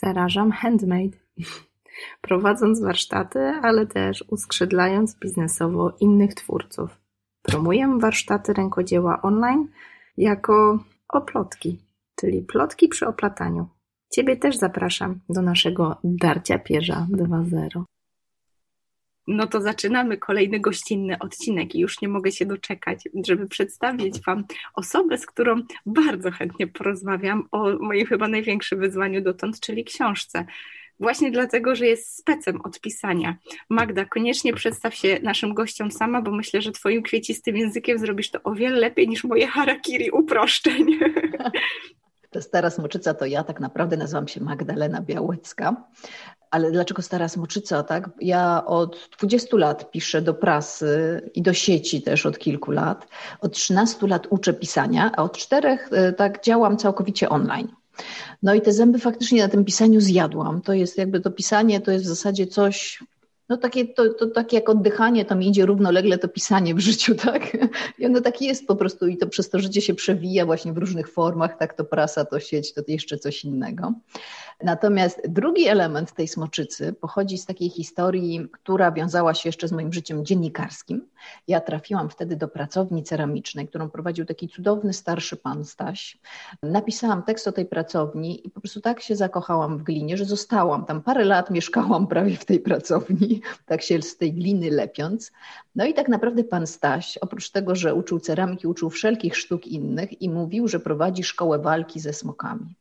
Zarażam handmade. Prowadząc warsztaty, ale też uskrzydlając biznesowo innych twórców. Promuję warsztaty rękodzieła online jako oplotki, czyli plotki przy oplataniu. Ciebie też zapraszam do naszego Darcia Pierza 2.0. No to zaczynamy kolejny gościnny odcinek i już nie mogę się doczekać, żeby przedstawić Wam osobę, z którą bardzo chętnie porozmawiam o moim chyba największym wyzwaniu dotąd, czyli książce. Właśnie dlatego, że jest specem od pisania. Magda, koniecznie przedstaw się naszym gościom sama, bo myślę, że Twoim kwiecistym językiem zrobisz to o wiele lepiej niż moje harakiri uproszczeń. To stara smoczyca to ja, tak naprawdę nazywam się Magdalena Białecka. Ale dlaczego stara smoczyca, tak? Ja od 20 lat piszę do prasy i do sieci też od kilku lat. Od 13 lat uczę pisania, a od czterech e, tak działam całkowicie online. No i te zęby faktycznie na tym pisaniu zjadłam. To jest jakby to pisanie, to jest w zasadzie coś, no takie, to, to takie jak oddychanie, to mi idzie równolegle to pisanie w życiu, tak? I ono takie jest po prostu i to przez to życie się przewija właśnie w różnych formach, tak to prasa, to sieć, to jeszcze coś innego. Natomiast drugi element tej smoczycy pochodzi z takiej historii, która wiązała się jeszcze z moim życiem dziennikarskim. Ja trafiłam wtedy do pracowni ceramicznej, którą prowadził taki cudowny starszy pan Staś. Napisałam tekst o tej pracowni i po prostu tak się zakochałam w glinie, że zostałam tam parę lat, mieszkałam prawie w tej pracowni, tak się z tej gliny lepiąc. No i tak naprawdę pan Staś, oprócz tego, że uczył ceramiki, uczył wszelkich sztuk innych i mówił, że prowadzi szkołę walki ze smokami.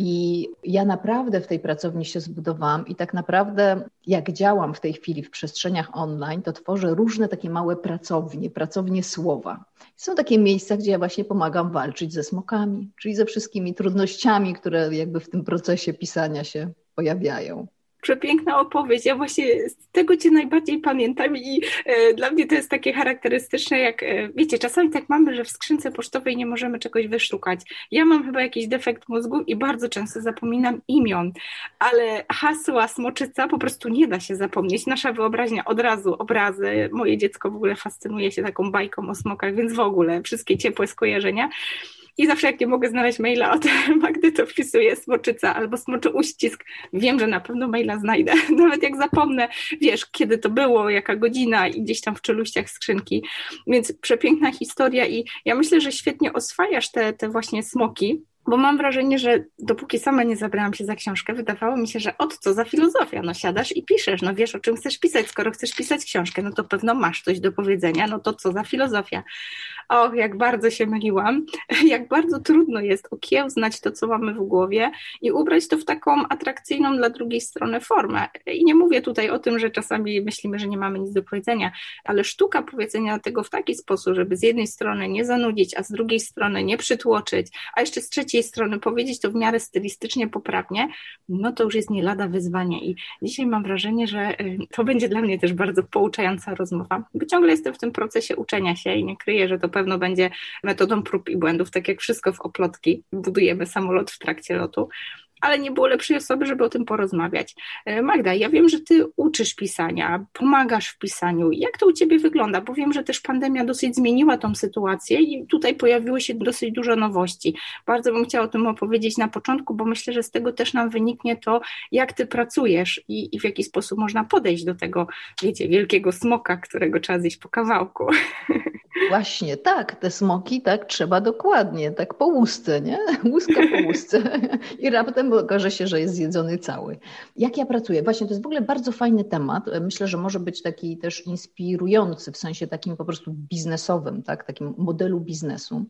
I ja naprawdę w tej pracowni się zbudowałam i tak naprawdę jak działam w tej chwili w przestrzeniach online, to tworzę różne takie małe pracownie, pracownie słowa. Są takie miejsca, gdzie ja właśnie pomagam walczyć ze smokami, czyli ze wszystkimi trudnościami, które jakby w tym procesie pisania się pojawiają przepiękna opowieść. Ja właśnie z tego Cię najbardziej pamiętam i e, dla mnie to jest takie charakterystyczne, jak e, wiecie, czasami tak mamy, że w skrzynce pocztowej nie możemy czegoś wyszukać. Ja mam chyba jakiś defekt mózgu i bardzo często zapominam imion, ale hasła smoczyca po prostu nie da się zapomnieć. Nasza wyobraźnia od razu, obrazy, moje dziecko w ogóle fascynuje się taką bajką o smokach, więc w ogóle wszystkie ciepłe skojarzenia. I zawsze jak nie mogę znaleźć maila od Magdy, to wpisuję smoczyca albo smoczy uścisk. Wiem, że na pewno maila znajdę. Nawet jak zapomnę, wiesz, kiedy to było, jaka godzina i gdzieś tam w czeluściach skrzynki. Więc przepiękna historia i ja myślę, że świetnie oswajasz te, te właśnie smoki, bo mam wrażenie, że dopóki sama nie zabrałam się za książkę, wydawało mi się, że od co za filozofia? No siadasz i piszesz, no wiesz o czym chcesz pisać, skoro chcesz pisać książkę, no to pewno masz coś do powiedzenia, no to co za filozofia? Och, jak bardzo się myliłam, jak bardzo trudno jest okiełznać to, co mamy w głowie i ubrać to w taką atrakcyjną dla drugiej strony formę. I nie mówię tutaj o tym, że czasami myślimy, że nie mamy nic do powiedzenia, ale sztuka powiedzenia tego w taki sposób, żeby z jednej strony nie zanudzić, a z drugiej strony nie przytłoczyć, a jeszcze z trzeciej strony powiedzieć to w miarę stylistycznie poprawnie, no to już jest nie lada wyzwanie. I dzisiaj mam wrażenie, że y, to będzie dla mnie też bardzo pouczająca rozmowa, bo ciągle jestem w tym procesie uczenia się i nie kryję, że to pewno będzie metodą prób i błędów, tak jak wszystko w oplotki. Budujemy samolot w trakcie lotu ale nie było lepszej osoby, żeby o tym porozmawiać. E, Magda, ja wiem, że ty uczysz pisania, pomagasz w pisaniu. Jak to u ciebie wygląda? Bo wiem, że też pandemia dosyć zmieniła tą sytuację i tutaj pojawiło się dosyć dużo nowości. Bardzo bym chciała o tym opowiedzieć na początku, bo myślę, że z tego też nam wyniknie to, jak ty pracujesz i, i w jaki sposób można podejść do tego, wiecie, wielkiego smoka, którego trzeba zjeść po kawałku. Właśnie, tak, te smoki tak trzeba dokładnie, tak po łusce, nie? Łuska po łusce i raptem okaże się, że jest zjedzony cały. Jak ja pracuję? Właśnie to jest w ogóle bardzo fajny temat. Myślę, że może być taki też inspirujący w sensie takim po prostu biznesowym, tak? takim modelu biznesu,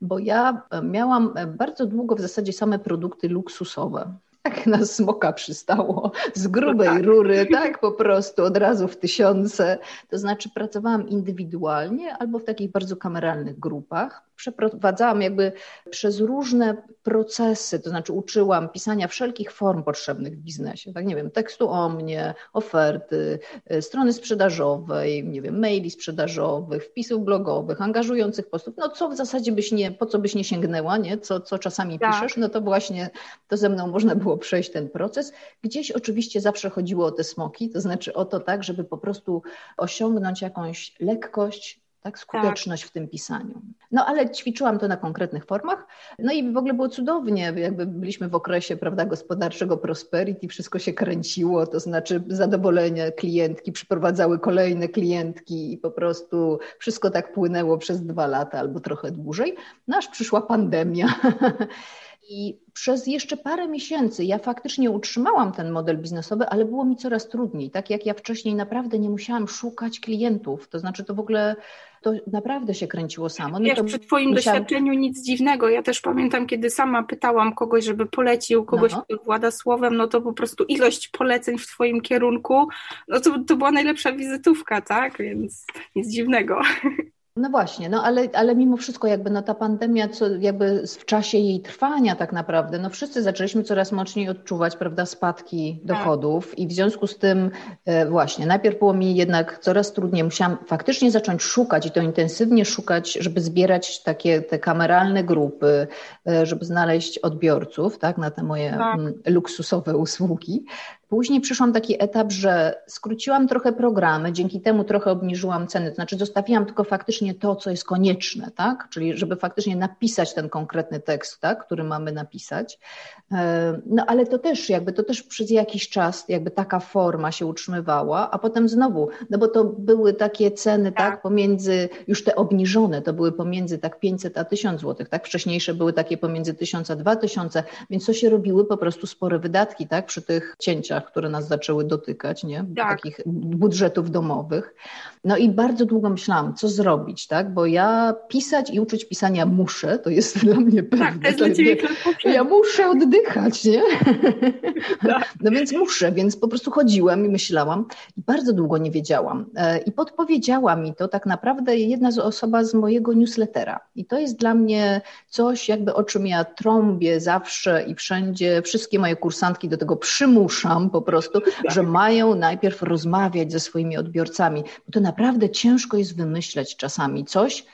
bo ja miałam bardzo długo w zasadzie same produkty luksusowe tak na smoka przystało, z grubej no tak. rury, tak po prostu, od razu w tysiące. To znaczy pracowałam indywidualnie albo w takich bardzo kameralnych grupach przeprowadzałam jakby przez różne procesy, to znaczy uczyłam pisania wszelkich form potrzebnych w biznesie, tak nie wiem, tekstu o mnie, oferty, y, strony sprzedażowej, nie wiem, maili sprzedażowych, wpisów blogowych, angażujących postów, no co w zasadzie byś nie, po co byś nie sięgnęła, nie, co, co czasami tak. piszesz, no to właśnie to ze mną można było przejść ten proces. Gdzieś oczywiście zawsze chodziło o te smoki, to znaczy o to tak, żeby po prostu osiągnąć jakąś lekkość, tak? Skuteczność tak. w tym pisaniu. No ale ćwiczyłam to na konkretnych formach. No i w ogóle było cudownie, jakby byliśmy w okresie, prawda, gospodarczego prosperity, wszystko się kręciło, to znaczy zadowolenie klientki przyprowadzały kolejne klientki i po prostu wszystko tak płynęło przez dwa lata albo trochę dłużej. No aż przyszła pandemia. I przez jeszcze parę miesięcy ja faktycznie utrzymałam ten model biznesowy, ale było mi coraz trudniej. Tak jak ja wcześniej naprawdę nie musiałam szukać klientów, to znaczy to w ogóle to naprawdę się kręciło samo. No Wiesz, przy Twoim musiałam... doświadczeniu nic dziwnego. Ja też pamiętam, kiedy sama pytałam kogoś, żeby polecił kogoś, no. kto włada słowem, no to po prostu ilość poleceń w Twoim kierunku, no to, to była najlepsza wizytówka, tak? Więc nic dziwnego. No właśnie, no ale, ale mimo wszystko jakby no ta pandemia, co jakby w czasie jej trwania tak naprawdę, no wszyscy zaczęliśmy coraz mocniej odczuwać, prawda, spadki tak. dochodów i w związku z tym e, właśnie, najpierw było mi jednak coraz trudniej, musiałam faktycznie zacząć szukać i to intensywnie szukać, żeby zbierać takie te kameralne grupy, e, żeby znaleźć odbiorców, tak, na te moje tak. Mm, luksusowe usługi. Później przyszłam taki etap, że skróciłam trochę programy, dzięki temu trochę obniżyłam ceny, to znaczy zostawiłam tylko faktycznie to, co jest konieczne, tak? Czyli żeby faktycznie napisać ten konkretny tekst, tak? który mamy napisać. E, no ale to też jakby, to też przez jakiś czas jakby taka forma się utrzymywała, a potem znowu, no bo to były takie ceny, tak, tak pomiędzy, już te obniżone, to były pomiędzy tak 500 a 1000 złotych, tak? Wcześniejsze były takie pomiędzy 1000 a 2000, więc to się robiły po prostu spore wydatki, tak? Przy tych cięciach które nas zaczęły dotykać, nie? Tak. Takich budżetów domowych. No i bardzo długo myślałam, co zrobić, tak? Bo ja pisać i uczyć pisania muszę, to jest dla mnie pewne. Tak, to jest dla ciebie Ja muszę oddychać, nie? Tak. No więc muszę, więc po prostu chodziłam i myślałam i bardzo długo nie wiedziałam. E, I podpowiedziała mi to tak naprawdę jedna z osoba z mojego newslettera. I to jest dla mnie coś, jakby o czym ja trąbię zawsze i wszędzie. Wszystkie moje kursantki do tego przymuszam po prostu, tak. że mają najpierw rozmawiać ze swoimi odbiorcami. Bo to naprawdę ciężko jest wymyśleć czasami coś,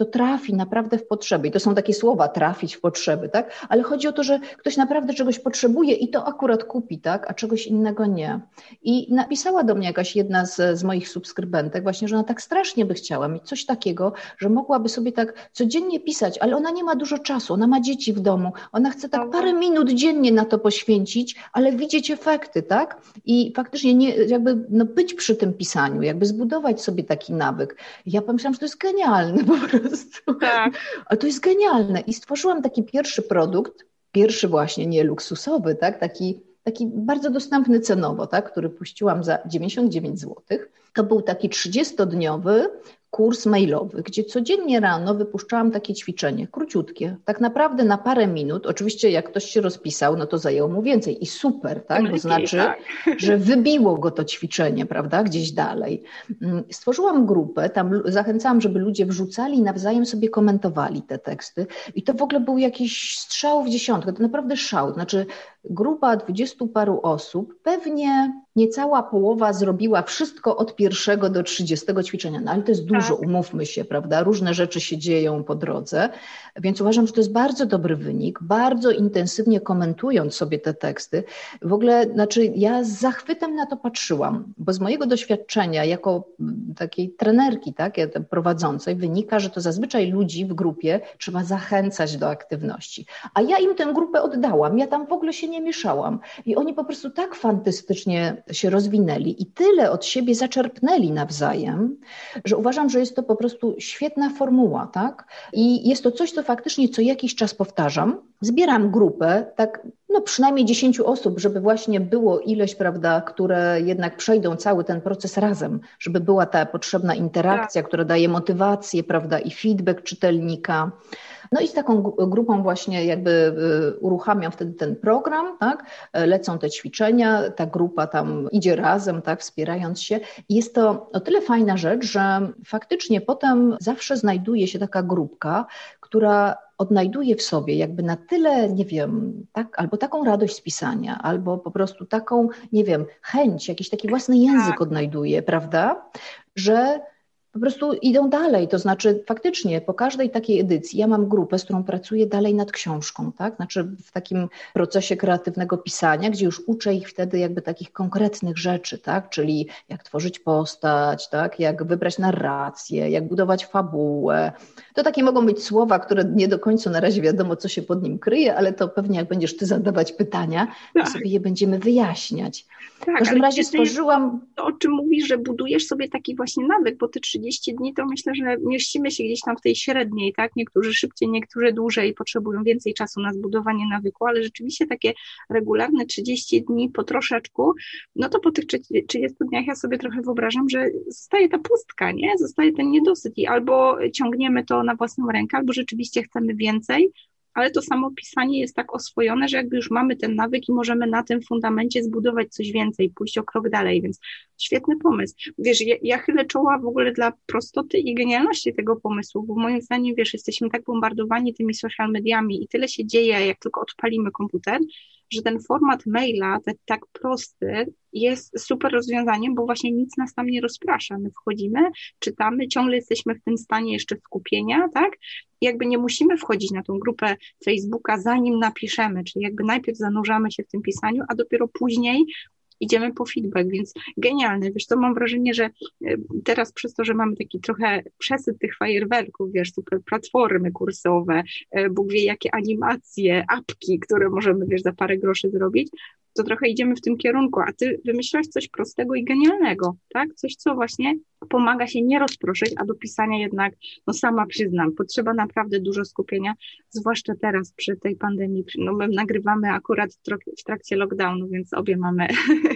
co trafi naprawdę w potrzeby. I to są takie słowa, trafić w potrzeby, tak? Ale chodzi o to, że ktoś naprawdę czegoś potrzebuje i to akurat kupi, tak? A czegoś innego nie. I napisała do mnie jakaś jedna z, z moich subskrybentek właśnie, że ona tak strasznie by chciała mieć coś takiego, że mogłaby sobie tak codziennie pisać, ale ona nie ma dużo czasu, ona ma dzieci w domu, ona chce tak parę minut dziennie na to poświęcić, ale widzieć efekty, tak? I faktycznie nie, jakby no być przy tym pisaniu, jakby zbudować sobie taki nawyk. Ja pomyślałam, że to jest genialne po prostu prostu. Tak. Ale to jest genialne. I stworzyłam taki pierwszy produkt, pierwszy właśnie nie luksusowy, tak? taki, taki bardzo dostępny cenowo, tak? który puściłam za 99 zł. To był taki 30-dniowy kurs mailowy, gdzie codziennie rano wypuszczałam takie ćwiczenie, króciutkie, tak naprawdę na parę minut. Oczywiście, jak ktoś się rozpisał, no to zajęło mu więcej i super, tak? Bo znaczy, tak. że wybiło go to ćwiczenie, prawda, gdzieś dalej. Mm, stworzyłam grupę, tam zachęcałam, żeby ludzie wrzucali i nawzajem sobie komentowali te teksty. I to w ogóle był jakiś strzał w dziesiątkę, to naprawdę szał. Znaczy, grupa dwudziestu paru osób, pewnie niecała połowa zrobiła wszystko od pierwszego do trzydziestego ćwiczenia, no ale to jest dużo, tak. umówmy się, prawda? Różne rzeczy się dzieją po drodze, więc uważam, że to jest bardzo dobry wynik, bardzo intensywnie komentując sobie te teksty. W ogóle, znaczy ja z zachwytem na to patrzyłam, bo z mojego doświadczenia jako takiej trenerki, tak, prowadzącej, wynika, że to zazwyczaj ludzi w grupie trzeba zachęcać do aktywności. A ja im tę grupę oddałam, ja tam w ogóle się nie mieszałam. I oni po prostu tak fantastycznie się rozwinęli i tyle od siebie zaczerpnęli nawzajem, że uważam, że jest to po prostu świetna formuła, tak? I jest to coś, co faktycznie co jakiś czas powtarzam. Zbieram grupę, tak, no przynajmniej 10 osób, żeby właśnie było ileś, prawda, które jednak przejdą cały ten proces razem, żeby była ta potrzebna interakcja, tak. która daje motywację, prawda, i feedback czytelnika. No i z taką grupą właśnie jakby y, uruchamiam wtedy ten program, tak? Lecą te ćwiczenia, ta grupa tam idzie razem, tak, wspierając się. I jest to o tyle fajna rzecz, że faktycznie potem zawsze znajduje się taka grupka, która odnajduje w sobie jakby na tyle, nie wiem, tak, albo taką radość z pisania, albo po prostu taką, nie wiem, chęć, jakiś taki własny język tak. odnajduje, prawda, że po prostu idą dalej. To znaczy, faktycznie po każdej takiej edycji ja mam grupę, z którą pracuję dalej nad książką, tak? Znaczy w takim procesie kreatywnego pisania, gdzie już uczę ich wtedy jakby takich konkretnych rzeczy, tak? Czyli jak tworzyć postać, tak? Jak wybrać narrację, jak budować fabułę. To takie mogą być słowa, które nie do końca na razie wiadomo, co się pod nim kryje, ale to pewnie jak będziesz ty zadawać pytania, tak. to sobie je będziemy wyjaśniać. Tak, w każdym razie stworzyłam. To, o czym mówisz, że budujesz sobie taki właśnie nawyk, bo te 30 dni to myślę, że mieścimy się gdzieś tam w tej średniej, tak? Niektórzy szybciej, niektórzy dłużej potrzebują więcej czasu na zbudowanie nawyku, ale rzeczywiście takie regularne 30 dni po troszeczku, no to po tych 30 dniach ja sobie trochę wyobrażam, że zostaje ta pustka, nie? Zostaje ten niedosyt i albo ciągniemy to na własną rękę, albo rzeczywiście chcemy więcej, ale to samo pisanie jest tak oswojone, że jakby już mamy ten nawyk i możemy na tym fundamencie zbudować coś więcej, pójść o krok dalej, więc świetny pomysł. Wiesz, ja, ja chylę czoła w ogóle dla prostoty i genialności tego pomysłu, bo moim zdaniem, wiesz, jesteśmy tak bombardowani tymi social mediami i tyle się dzieje, jak tylko odpalimy komputer, że ten format maila, tak, tak prosty, jest super rozwiązaniem, bo właśnie nic nas tam nie rozprasza. My wchodzimy, czytamy, ciągle jesteśmy w tym stanie jeszcze skupienia, tak? I jakby nie musimy wchodzić na tą grupę Facebooka, zanim napiszemy, czyli jakby najpierw zanurzamy się w tym pisaniu, a dopiero później idziemy po feedback, więc genialne. Wiesz, to mam wrażenie, że e, teraz przez to, że mamy taki trochę przesyt tych fajerwerków, wiesz, super platformy kursowe, e, Bóg wie jakie animacje, apki, które możemy, wiesz, za parę groszy zrobić, to trochę idziemy w tym kierunku, a ty wymyślasz coś prostego i genialnego, tak? Coś, co właśnie pomaga się nie rozproszyć, a do pisania jednak, no sama przyznam, potrzeba naprawdę dużo skupienia, zwłaszcza teraz przy tej pandemii. No my nagrywamy akurat w trakcie lockdownu, więc obie mamy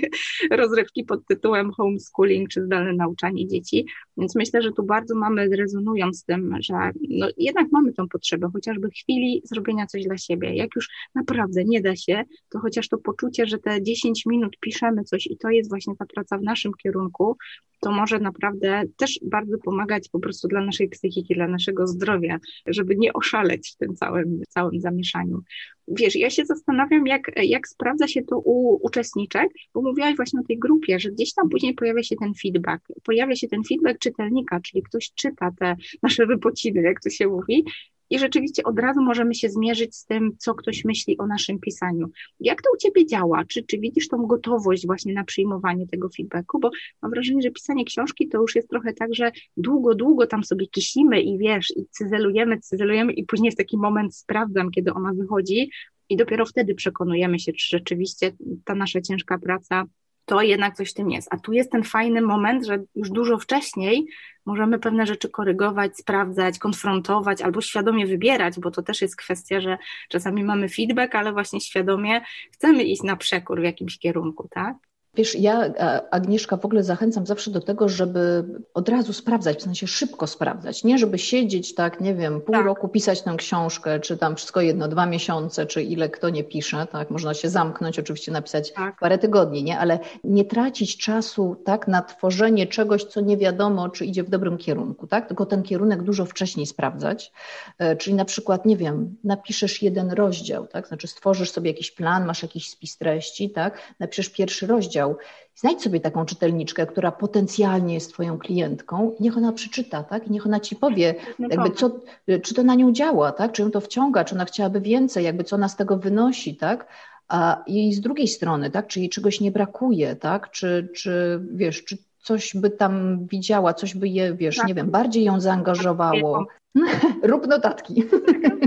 rozrywki pod tytułem homeschooling czy zdalne nauczanie dzieci, więc myślę, że tu bardzo mamy, rezonując z tym, że no jednak mamy tą potrzebę, chociażby chwili zrobienia coś dla siebie. Jak już naprawdę nie da się, to chociaż to poczucie, że te 10 minut piszemy coś i to jest właśnie ta praca w naszym kierunku, to może naprawdę też bardzo pomagać po prostu dla naszej psychiki, dla naszego zdrowia, żeby nie oszaleć w tym całym, całym zamieszaniu. Wiesz, ja się zastanawiam, jak, jak sprawdza się to u uczestniczek, bo mówiłaś właśnie o tej grupie, że gdzieś tam później pojawia się ten feedback. Pojawia się ten feedback czytelnika, czyli ktoś czyta te nasze wypociny, jak to się mówi, i rzeczywiście od razu możemy się zmierzyć z tym, co ktoś myśli o naszym pisaniu. Jak to u Ciebie działa? Czy, czy widzisz tą gotowość właśnie na przyjmowanie tego feedbacku? Bo mam wrażenie, że pisanie książki to już jest trochę tak, że długo, długo tam sobie kisimy i wiesz, i cyzelujemy, cyzelujemy i później jest taki moment, sprawdzam, kiedy ona wychodzi i dopiero wtedy przekonujemy się, czy rzeczywiście ta nasza ciężka praca to jednak coś w tym jest. A tu jest ten fajny moment, że już dużo wcześniej możemy pewne rzeczy korygować, sprawdzać, konfrontować albo świadomie wybierać, bo to też jest kwestia, że czasami mamy feedback, ale właśnie świadomie chcemy iść na przekór w jakimś kierunku, tak? Wiesz, ja, Agnieszka, w ogóle zachęcam zawsze do tego, żeby od razu sprawdzać, w sensie szybko sprawdzać. Nie, żeby siedzieć tak, nie wiem, pół tak. roku pisać tę książkę, czy tam wszystko jedno, dwa miesiące, czy ile kto nie pisze, tak, można się zamknąć, oczywiście napisać tak. parę tygodni, nie, ale nie tracić czasu, tak, na tworzenie czegoś, co nie wiadomo, czy idzie w dobrym kierunku, tak, tylko ten kierunek dużo wcześniej sprawdzać, e, czyli na przykład, nie wiem, napiszesz jeden rozdział, tak, znaczy stworzysz sobie jakiś plan, masz jakiś spis treści, tak, napiszesz pierwszy rozdział, Znajdź sobie taką czytelniczkę, która potencjalnie jest Twoją klientką i niech ona przeczyta, tak? I niech ona Ci powie, no jakby co, czy to na nią działa, tak? Czy ją to wciąga, czy ona chciałaby więcej, jakby co ona z tego wynosi, tak? A jej z drugiej strony, tak? Czy jej czegoś nie brakuje, tak? Czy, czy wiesz, czy coś by tam widziała, coś by je, wiesz, tak. nie wiem, bardziej ją zaangażowało. Rób notatki.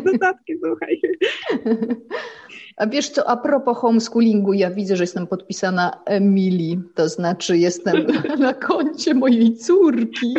Notatki, słuchaj. A wiesz co, a propos homeschoolingu, ja widzę, że jestem podpisana Emilii, to znaczy jestem na koncie mojej córki.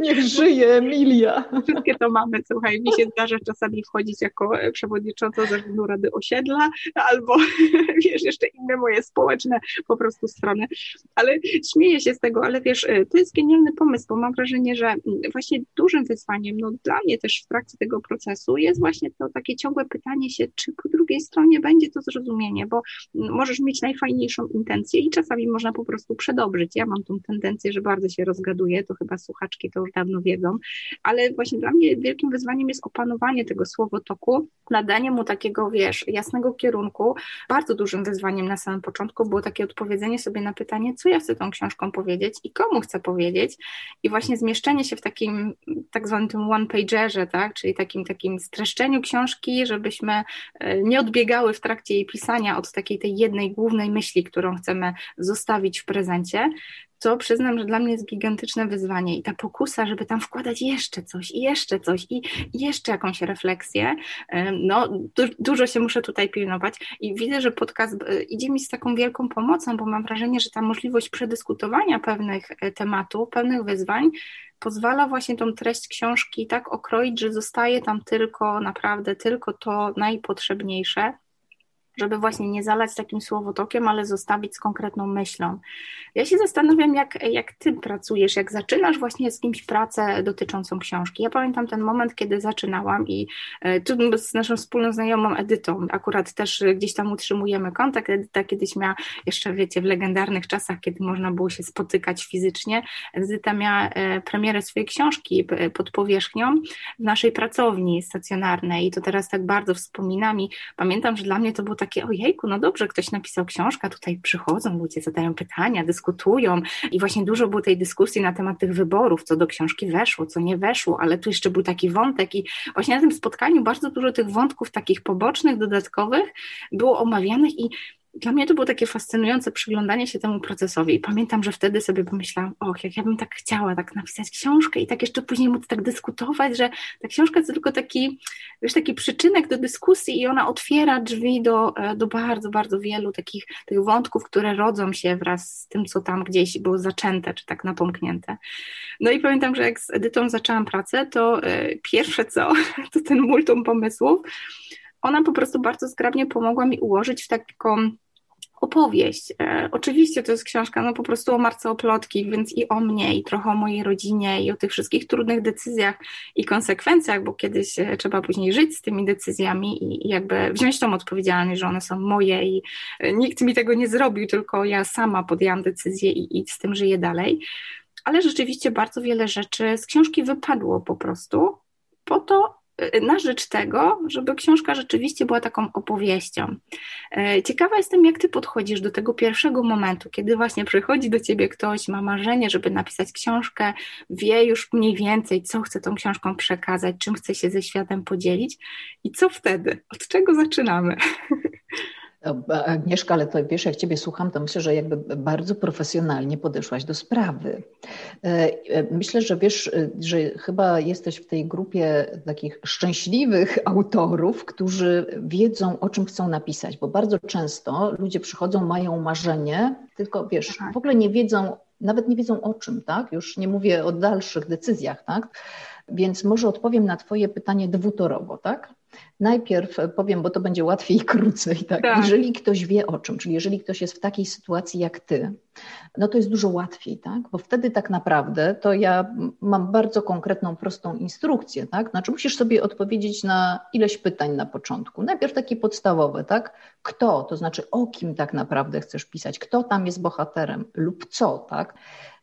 Niech żyje Emilia. Wszystkie to mamy, słuchaj, mi się zdarza czasami wchodzić jako przewodnicząca zarządu Rady Osiedla, albo wiesz, jeszcze inne moje społeczne po prostu strony, ale śmieję się z tego, ale wiesz, to jest genialny pomysł, bo mam wrażenie, że właśnie dużym wyzwaniem, no dla mnie też w trakcie tego procesu jest właśnie to takie ciągłe pytanie się, czy po drugiej stronie będzie będzie to zrozumienie, bo możesz mieć najfajniejszą intencję i czasami można po prostu przedobrzyć. Ja mam tą tendencję, że bardzo się rozgaduję, to chyba słuchaczki to już dawno wiedzą, ale właśnie dla mnie wielkim wyzwaniem jest opanowanie tego słowotoku, nadanie mu takiego, wiesz, jasnego kierunku. Bardzo dużym wyzwaniem na samym początku było takie odpowiedzenie sobie na pytanie, co ja chcę tą książką powiedzieć i komu chcę powiedzieć i właśnie zmieszczenie się w takim tak zwanym one-pagerze, tak, czyli takim, takim streszczeniu książki, żebyśmy e, nie odbiegały w trakcie jej pisania od takiej tej jednej głównej myśli, którą chcemy zostawić w prezencie, co przyznam, że dla mnie jest gigantyczne wyzwanie i ta pokusa, żeby tam wkładać jeszcze coś i jeszcze coś i, jeszcze jakąś refleksję, no du dużo się muszę tutaj pilnować i widzę, że podcast e, idzie mi z taką wielką pomocą, bo mam wrażenie, że ta możliwość przedyskutowania pewnych e, tematów, pewnych wyzwań pozwala właśnie tą treść książki tak okroić, że zostaje tam tylko naprawdę tylko to najpotrzebniejsze żeby właśnie nie zalać takim słowotokiem, ale zostawić z konkretną myślą. Ja się zastanawiam, jak, jak ty pracujesz, jak zaczynasz właśnie z kimś pracę dotyczącą książki. Ja pamiętam ten moment, kiedy zaczynałam i e, tu z naszą wspólną znajomą Edytą, akurat też gdzieś tam utrzymujemy kontakt. Edyta kiedyś miała, jeszcze wiecie, w legendarnych czasach, kiedy można było się spotykać fizycznie, Edyta miała e, premierę swojej książki pod powierzchnią w naszej pracowni stacjonarnej i to teraz tak bardzo wspominam i pamiętam, że dla mnie to był takie, ojejku, no dobrze, ktoś napisał książkę, tutaj przychodzą ludzie, zadają pytania, dyskutują. I właśnie dużo było tej dyskusji na temat tych wyborów, co do książki weszło, co nie weszło, ale tu jeszcze był taki wątek i właśnie na tym spotkaniu bardzo dużo tych wątków takich pobocznych, dodatkowych było omawianych i dla mnie to było takie fascynujące przyglądanie się temu procesowi. I pamiętam, że wtedy sobie pomyślałam, och, jak ja bym tak chciała tak napisać książkę i tak jeszcze później móc tak dyskutować, że ta książka to tylko taki, wiesz, taki przyczynek do dyskusji i ona otwiera drzwi do, e, do bardzo, bardzo wielu takich tych wątków, które rodzą się wraz z tym, co tam gdzieś było zaczęte, czy tak napomknięte. No i pamiętam, że jak z Edytą zaczęłam pracę, to e, pierwsze co, to ten multum pomysłów, ona po prostu bardzo zgrabnie pomogła mi ułożyć w taką opowieść. E, oczywiście to jest książka no po prostu o Marce Oplotki, więc i o mnie, i trochę o mojej rodzinie, i o tych wszystkich trudnych decyzjach i konsekwencjach, bo kiedyś e, trzeba później żyć z tymi decyzjami i, i jakby wziąć tą odpowiedzialność, że one są moje i e, nikt mi tego nie zrobił, tylko ja sama podjęłam decyzję i, i z tym żyję dalej. Ale rzeczywiście bardzo wiele rzeczy z książki wypadło po prostu po to, na rzecz tego, żeby książka rzeczywiście była taką opowieścią. E, ciekawa jestem, jak ty podchodzisz do tego pierwszego momentu, kiedy właśnie przychodzi do ciebie ktoś, ma marzenie, żeby napisać książkę, wie już mniej więcej, co chce tą książką przekazać, czym chce się ze światem podzielić i co wtedy? Od czego zaczynamy? Agnieszka, ale to wiesz, jak Ciebie słucham, to myślę, że jakby bardzo profesjonalnie podeszłaś do sprawy. E, e, myślę, że wiesz, e, że chyba jesteś w tej grupie takich szczęśliwych autorów, którzy wiedzą, o czym chcą napisać, bo bardzo często ludzie przychodzą, mają marzenie, tylko wiesz, w ogóle nie wiedzą, nawet nie wiedzą o czym, tak? Już nie mówię o dalszych decyzjach, tak? Więc może odpowiem na Twoje pytanie dwutorowo, tak? Najpierw powiem, bo to będzie łatwiej i krócej. Tak? tak? Jeżeli ktoś wie o czym, czyli jeżeli ktoś jest w takiej sytuacji jak ty, no to jest dużo łatwiej, tak? Bo wtedy tak naprawdę to ja mam bardzo konkretną, prostą instrukcję, tak? Znaczy musisz sobie odpowiedzieć na ileś pytań na początku. Najpierw takie podstawowe, tak? Kto, to znaczy o kim tak naprawdę chcesz pisać, kto tam jest bohaterem lub co, tak?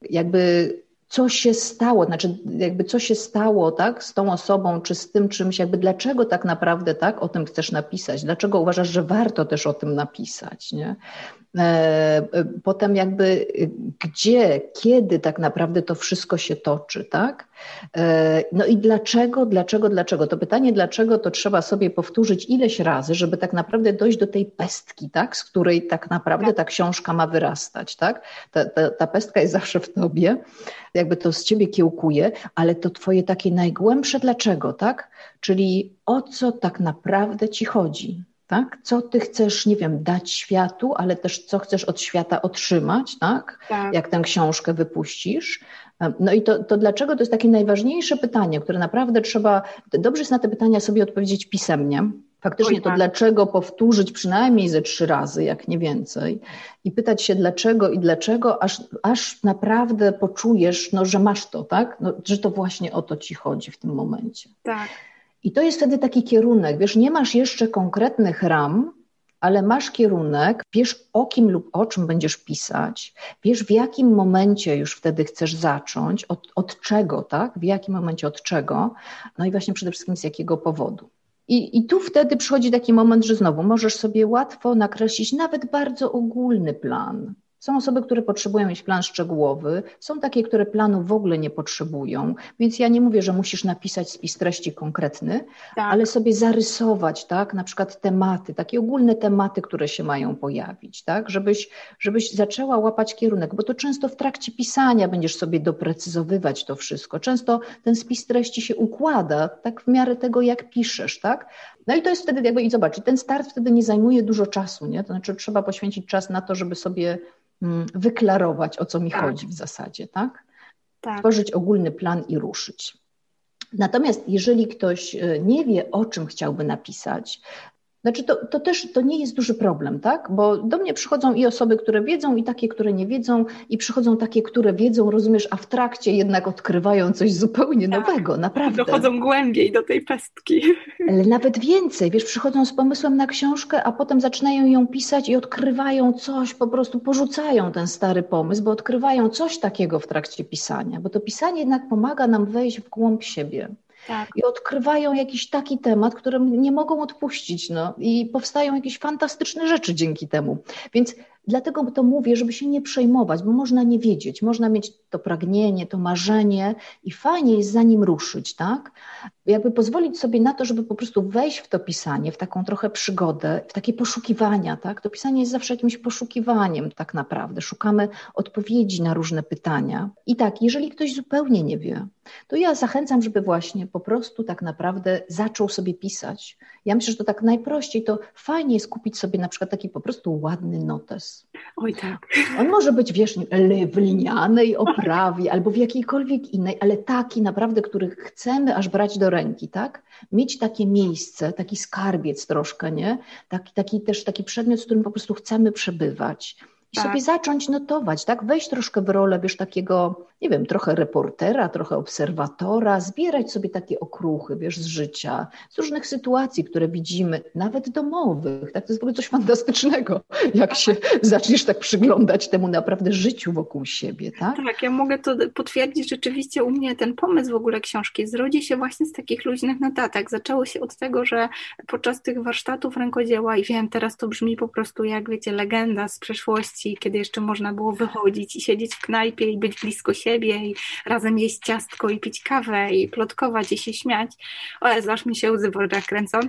Jakby co się stało, znaczy jakby co się stało tak, z tą osobą, czy z tym czymś, jakby dlaczego tak naprawdę tak o tym chcesz napisać, dlaczego uważasz, że warto też o tym napisać, nie? E, e, potem jakby gdzie, kiedy tak naprawdę to wszystko się toczy, tak? E, no i dlaczego, dlaczego, dlaczego? To pytanie dlaczego to trzeba sobie powtórzyć ileś razy, żeby tak naprawdę dojść do tej pestki, tak? Z której tak naprawdę ta książka ma wyrastać, tak? Ta, ta, ta pestka jest zawsze w tobie, jakby to z ciebie kiełkuje, ale to twoje takie najgłębsze dlaczego, tak? Czyli o co tak naprawdę ci chodzi, tak? Co ty chcesz, nie wiem, dać światu, ale też co chcesz od świata otrzymać, tak? tak. Jak tę książkę wypuścisz. No i to, to dlaczego to jest takie najważniejsze pytanie, które naprawdę trzeba, dobrze jest na te pytania sobie odpowiedzieć pisemnie. Faktycznie Oj, to tak. dlaczego powtórzyć przynajmniej ze trzy razy, jak nie więcej, i pytać się dlaczego i dlaczego, aż, aż naprawdę poczujesz, no, że masz to, tak? No, że to właśnie o to ci chodzi w tym momencie. Tak. I to jest wtedy taki kierunek, wiesz, nie masz jeszcze konkretnych ram, ale masz kierunek, wiesz o kim lub o czym będziesz pisać, wiesz w jakim momencie już wtedy chcesz zacząć, od, od czego, tak? W jakim momencie od czego, no i właśnie przede wszystkim z jakiego powodu. I, I tu wtedy przychodzi taki moment, że znowu możesz sobie łatwo nakreślić nawet bardzo ogólny plan. Są osoby, które potrzebują mieć plan szczegółowy, są takie, które planu w ogóle nie potrzebują, więc ja nie mówię, że musisz napisać spis treści konkretny, tak. ale sobie zarysować, tak, na przykład tematy, takie ogólne tematy, które się mają pojawić, tak, żebyś, żebyś zaczęła łapać kierunek, bo to często w trakcie pisania będziesz sobie doprecyzowywać to wszystko. Często ten spis treści się układa tak w miarę tego, jak piszesz, tak, no i to jest wtedy jakby, i zobacz, ten start wtedy nie zajmuje dużo czasu, nie? To znaczy trzeba poświęcić czas na to, żeby sobie mm, wyklarować, o co mi tak. chodzi w zasadzie, tak? tak? Tworzyć ogólny plan i ruszyć. Natomiast jeżeli ktoś e, nie wie, o czym chciałby napisać, znaczy, to, to też to nie jest duży problem, tak? Bo do mnie przychodzą i osoby, które wiedzą, i takie, które nie wiedzą, i przychodzą takie, które wiedzą, rozumiesz, a w trakcie jednak odkrywają coś zupełnie tak. nowego, naprawdę. Dochodzą głębiej do tej pestki. Ale nawet więcej, wiesz, przychodzą z pomysłem na książkę, a potem zaczynają ją pisać i odkrywają coś, po prostu porzucają ten stary pomysł, bo odkrywają coś takiego w trakcie pisania, bo to pisanie jednak pomaga nam wejść w głąb siebie. Tak. I odkrywają jakiś taki temat, którym nie mogą odpuścić. No, I powstają jakieś fantastyczne rzeczy dzięki temu. Więc Dlatego to mówię, żeby się nie przejmować, bo można nie wiedzieć, można mieć to pragnienie, to marzenie i fajnie jest za nim ruszyć, tak? Jakby pozwolić sobie na to, żeby po prostu wejść w to pisanie, w taką trochę przygodę, w takie poszukiwania, tak? To pisanie jest zawsze jakimś poszukiwaniem tak naprawdę. Szukamy odpowiedzi na różne pytania. I tak, jeżeli ktoś zupełnie nie wie, to ja zachęcam, żeby właśnie po prostu tak naprawdę zaczął sobie pisać. Ja myślę, że to tak najprościej, to fajnie jest kupić sobie na przykład taki po prostu ładny notes. Oj tak. On może być, wiesz, w linianej oprawie albo w jakiejkolwiek innej, ale taki naprawdę, który chcemy aż brać do ręki, tak? Mieć takie miejsce, taki skarbiec troszkę, nie? Taki, taki też taki przedmiot, z którym po prostu chcemy przebywać i tak. sobie zacząć notować, tak? Wejść troszkę w rolę, wiesz, takiego, nie wiem, trochę reportera, trochę obserwatora, zbierać sobie takie okruchy, wiesz, z życia, z różnych sytuacji, które widzimy, nawet domowych, tak? To jest w ogóle coś fantastycznego, jak się zaczniesz tak przyglądać temu naprawdę życiu wokół siebie, tak? Tak, ja mogę to potwierdzić, rzeczywiście u mnie ten pomysł w ogóle książki zrodzi się właśnie z takich luźnych notatek. Zaczęło się od tego, że podczas tych warsztatów rękodzieła i wiem, teraz to brzmi po prostu jak, wiecie, legenda z przeszłości, kiedy jeszcze można było wychodzić i siedzieć w knajpie i być blisko siebie i razem jeść ciastko i pić kawę i plotkować i się śmiać. O, aż mi się łzy w oczach kręcą.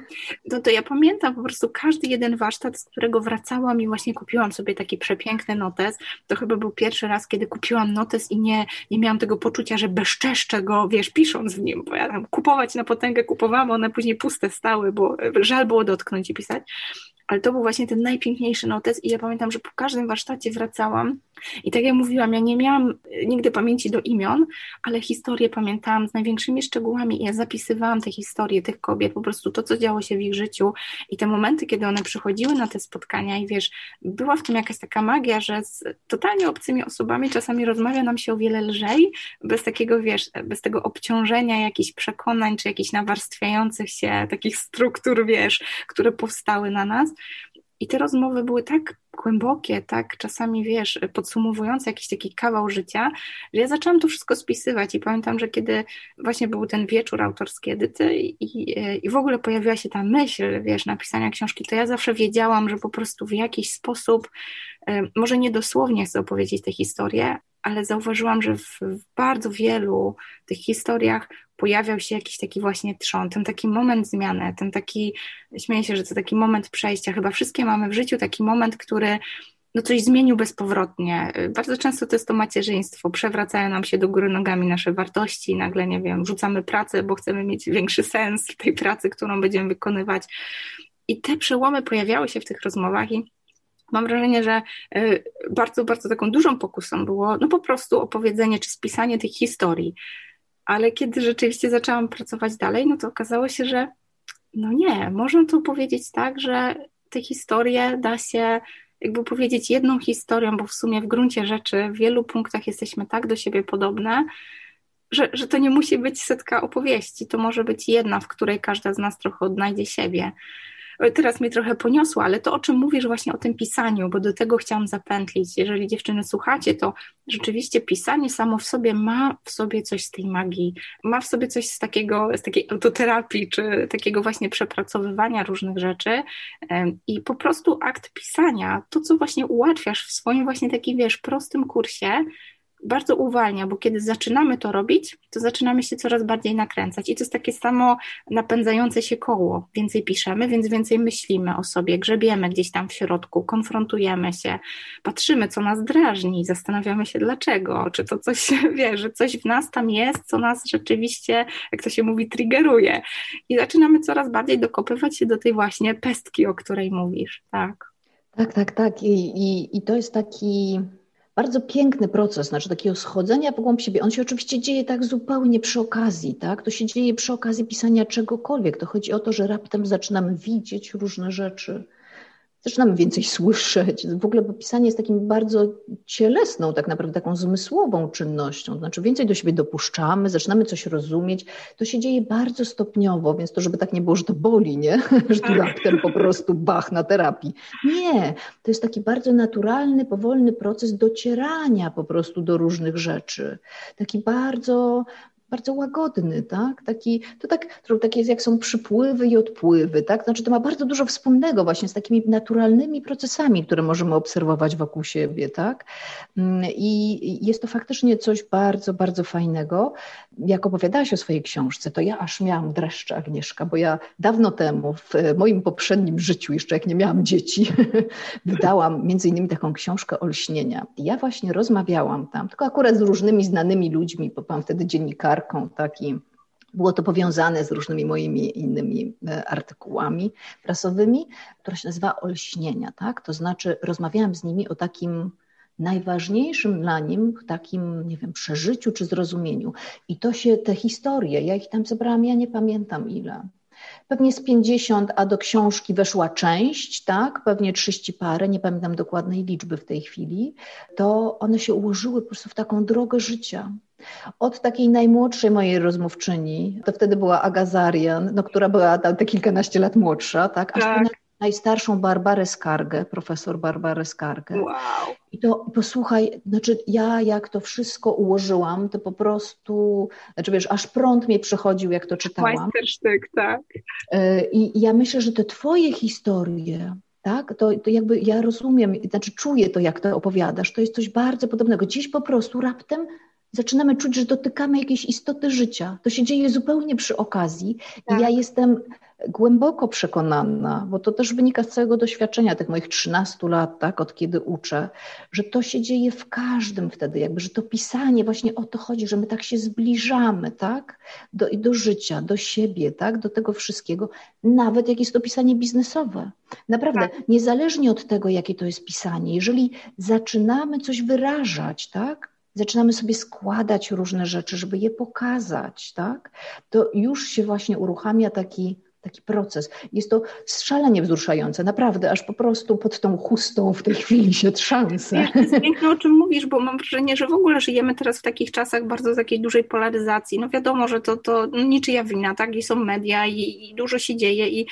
No to ja pamiętam po prostu każdy jeden warsztat, z którego wracałam i właśnie kupiłam sobie taki przepiękny notes. To chyba był pierwszy raz, kiedy kupiłam notes i nie, nie miałam tego poczucia, że bezczeszczę go, wiesz, pisząc w nim, bo ja tam kupować na potęgę kupowałam, one później puste stały, bo żal było dotknąć i pisać ale to był właśnie ten najpiękniejszy notes i ja pamiętam, że po każdym warsztacie wracałam i tak jak mówiłam, ja nie miałam nigdy pamięci do imion, ale historię pamiętałam z największymi szczegółami i ja zapisywałam te historie tych kobiet, po prostu to, co działo się w ich życiu i te momenty, kiedy one przychodziły na te spotkania i wiesz, była w tym jakaś taka magia, że z totalnie obcymi osobami czasami rozmawia nam się o wiele lżej, bez takiego, wiesz, bez tego obciążenia jakichś przekonań, czy jakichś nawarstwiających się takich struktur, wiesz, które powstały na nas. I te rozmowy były tak głębokie, tak czasami wiesz, podsumowujące jakiś taki kawał życia, że ja zaczęłam to wszystko spisywać. I pamiętam, że kiedy właśnie był ten wieczór autorski edyty i, i, w ogóle pojawiła się ta myśl, wiesz, napisania książki, to ja zawsze wiedziałam, że po prostu w jakiś sposób, e, może nie dosłownie chcę opowiedzieć tę historię, ale zauważyłam, że w, w, bardzo wielu tych historiach pojawiał się jakiś taki właśnie trzon, ten taki moment zmiany, ten taki, śmieję się, że to taki moment przejścia. Chyba wszystkie mamy w życiu taki moment, który no coś zmienił bezpowrotnie. Bardzo często to jest to macierzyństwo. Przewracają nam się do góry nogami nasze wartości, nagle, nie wiem, rzucamy pracę, bo chcemy mieć większy sens tej pracy, którą będziemy wykonywać. I te przełomy pojawiały się w tych rozmowach i mam wrażenie, że y, bardzo, bardzo taką dużą pokusą było no po prostu opowiedzenie czy spisanie tych historii. Ale kiedy rzeczywiście zaczęłam pracować dalej, no to okazało się, że no nie, można to powiedzieć tak, że te historie da się jakby powiedzieć jedną historią, bo w sumie w gruncie rzeczy w wielu punktach jesteśmy tak do siebie podobne, że, że to nie musi być setka opowieści, to może być jedna, w której każda z nas trochę odnajdzie siebie. Teraz mnie trochę poniosło, ale to, o czym mówisz właśnie o tym pisaniu, bo do tego chciałam zapętlić. Jeżeli dziewczyny słuchacie, to rzeczywiście pisanie samo w sobie ma w sobie coś z tej magii, ma w sobie coś z takiego, z takiej autoterapii, czy takiego właśnie przepracowywania różnych rzeczy i po prostu akt pisania, to co właśnie ułatwiasz w swoim właśnie takim, wiesz, prostym kursie, bardzo uwalnia, bo kiedy zaczynamy to robić, to zaczynamy się coraz bardziej nakręcać. I to jest takie samo napędzające się koło. Więcej piszemy, więc więcej myślimy o sobie, grzebiemy gdzieś tam w środku, konfrontujemy się, patrzymy, co nas drażni, zastanawiamy się dlaczego, czy to coś, wie, że coś w nas tam jest, co nas rzeczywiście, jak to się mówi, triggeruje. I zaczynamy coraz bardziej dokopywać się do tej właśnie pestki, o której mówisz, tak? Tak, tak, tak. I, i, i to jest taki bardzo piękny proces, znaczy takiego schodzenia w głąb siebie. On się oczywiście dzieje tak zupełnie przy okazji, tak? To się dzieje przy okazji pisania czegokolwiek. To chodzi o to, że raptem zaczynamy widzieć różne rzeczy, zaczynamy więcej słyszeć. W ogóle pisanie jest takim bardzo cielesną, tak naprawdę taką zmysłową czynnością. Znaczy więcej do siebie dopuszczamy, zaczynamy coś rozumieć. To się dzieje bardzo stopniowo, więc to, żeby tak nie było, że to boli, nie? Że tu tak. raptem po prostu bach na terapii. Nie, to jest taki bardzo naturalny, powolny proces docierania po prostu do różnych rzeczy. Taki bardzo bardzo łagodny, tak? Taki, to tak, takie jak są przypływy i odpływy, tak? Znaczy to ma bardzo dużo wspólnego właśnie z takimi naturalnymi procesami, które możemy obserwować wokół siebie, tak? Mm, I jest to faktycznie coś bardzo, bardzo fajnego. Jak opowiadałaś o swojej książce, to ja aż miałam dreszcze Agnieszka, bo ja dawno temu w moim poprzednim życiu, jeszcze jak nie miałam dzieci, wydałam między innymi taką książkę Olśnienia. I ja właśnie rozmawiałam tam, tylko akurat z różnymi znanymi ludźmi, bo byłam wtedy dziennikarką, dziennikarką, taki było to powiązane z różnymi moimi innymi e, artykułami prasowymi, która się nazywa Olśnienia, tak? To znaczy rozmawiałam z nimi o takim najważniejszym dla nim takim, nie wiem, przeżyciu czy zrozumieniu. I to się, te historie, ja ich tam zebrałam, ja nie pamiętam ile. Pewnie z 50, a do książki weszła część, tak, pewnie 30 parę, nie pamiętam dokładnej liczby w tej chwili, to one się ułożyły po prostu w taką drogę życia. Od takiej najmłodszej mojej rozmówczyni, to wtedy była Agazarian, no, która była tam te kilkanaście lat młodsza, tak, aż tak. najstarszą Barbarę Skargę, profesor Barbarę Skargę. Wow. I to posłuchaj, znaczy ja jak to wszystko ułożyłam, to po prostu, znaczy wiesz, aż prąd mnie przechodził, jak to czytałam. Majstersztyk, tak. E, I ja myślę, że te twoje historie, tak? To, to jakby ja rozumiem, znaczy czuję to, jak to opowiadasz. To jest coś bardzo podobnego. Dziś po prostu raptem zaczynamy czuć, że dotykamy jakiejś istoty życia. To się dzieje zupełnie przy okazji. Tak. I ja jestem głęboko przekonana, bo to też wynika z całego doświadczenia tych moich 13 lat, tak, od kiedy uczę, że to się dzieje w każdym wtedy, jakby, że to pisanie właśnie o to chodzi, że my tak się zbliżamy, tak, do, do życia, do siebie, tak, do tego wszystkiego, nawet jak jest to pisanie biznesowe. Naprawdę, tak. niezależnie od tego, jakie to jest pisanie, jeżeli zaczynamy coś wyrażać, tak, zaczynamy sobie składać różne rzeczy, żeby je pokazać, tak? To już się właśnie uruchamia taki, taki proces. Jest to szalenie wzruszające, naprawdę, aż po prostu pod tą chustą w tej chwili się trzęsę. To jest piękne, o czym mówisz, bo mam wrażenie, że w ogóle żyjemy teraz w takich czasach bardzo takiej dużej polaryzacji. No wiadomo, że to, to niczyja wina, tak? I są media i, i dużo się dzieje i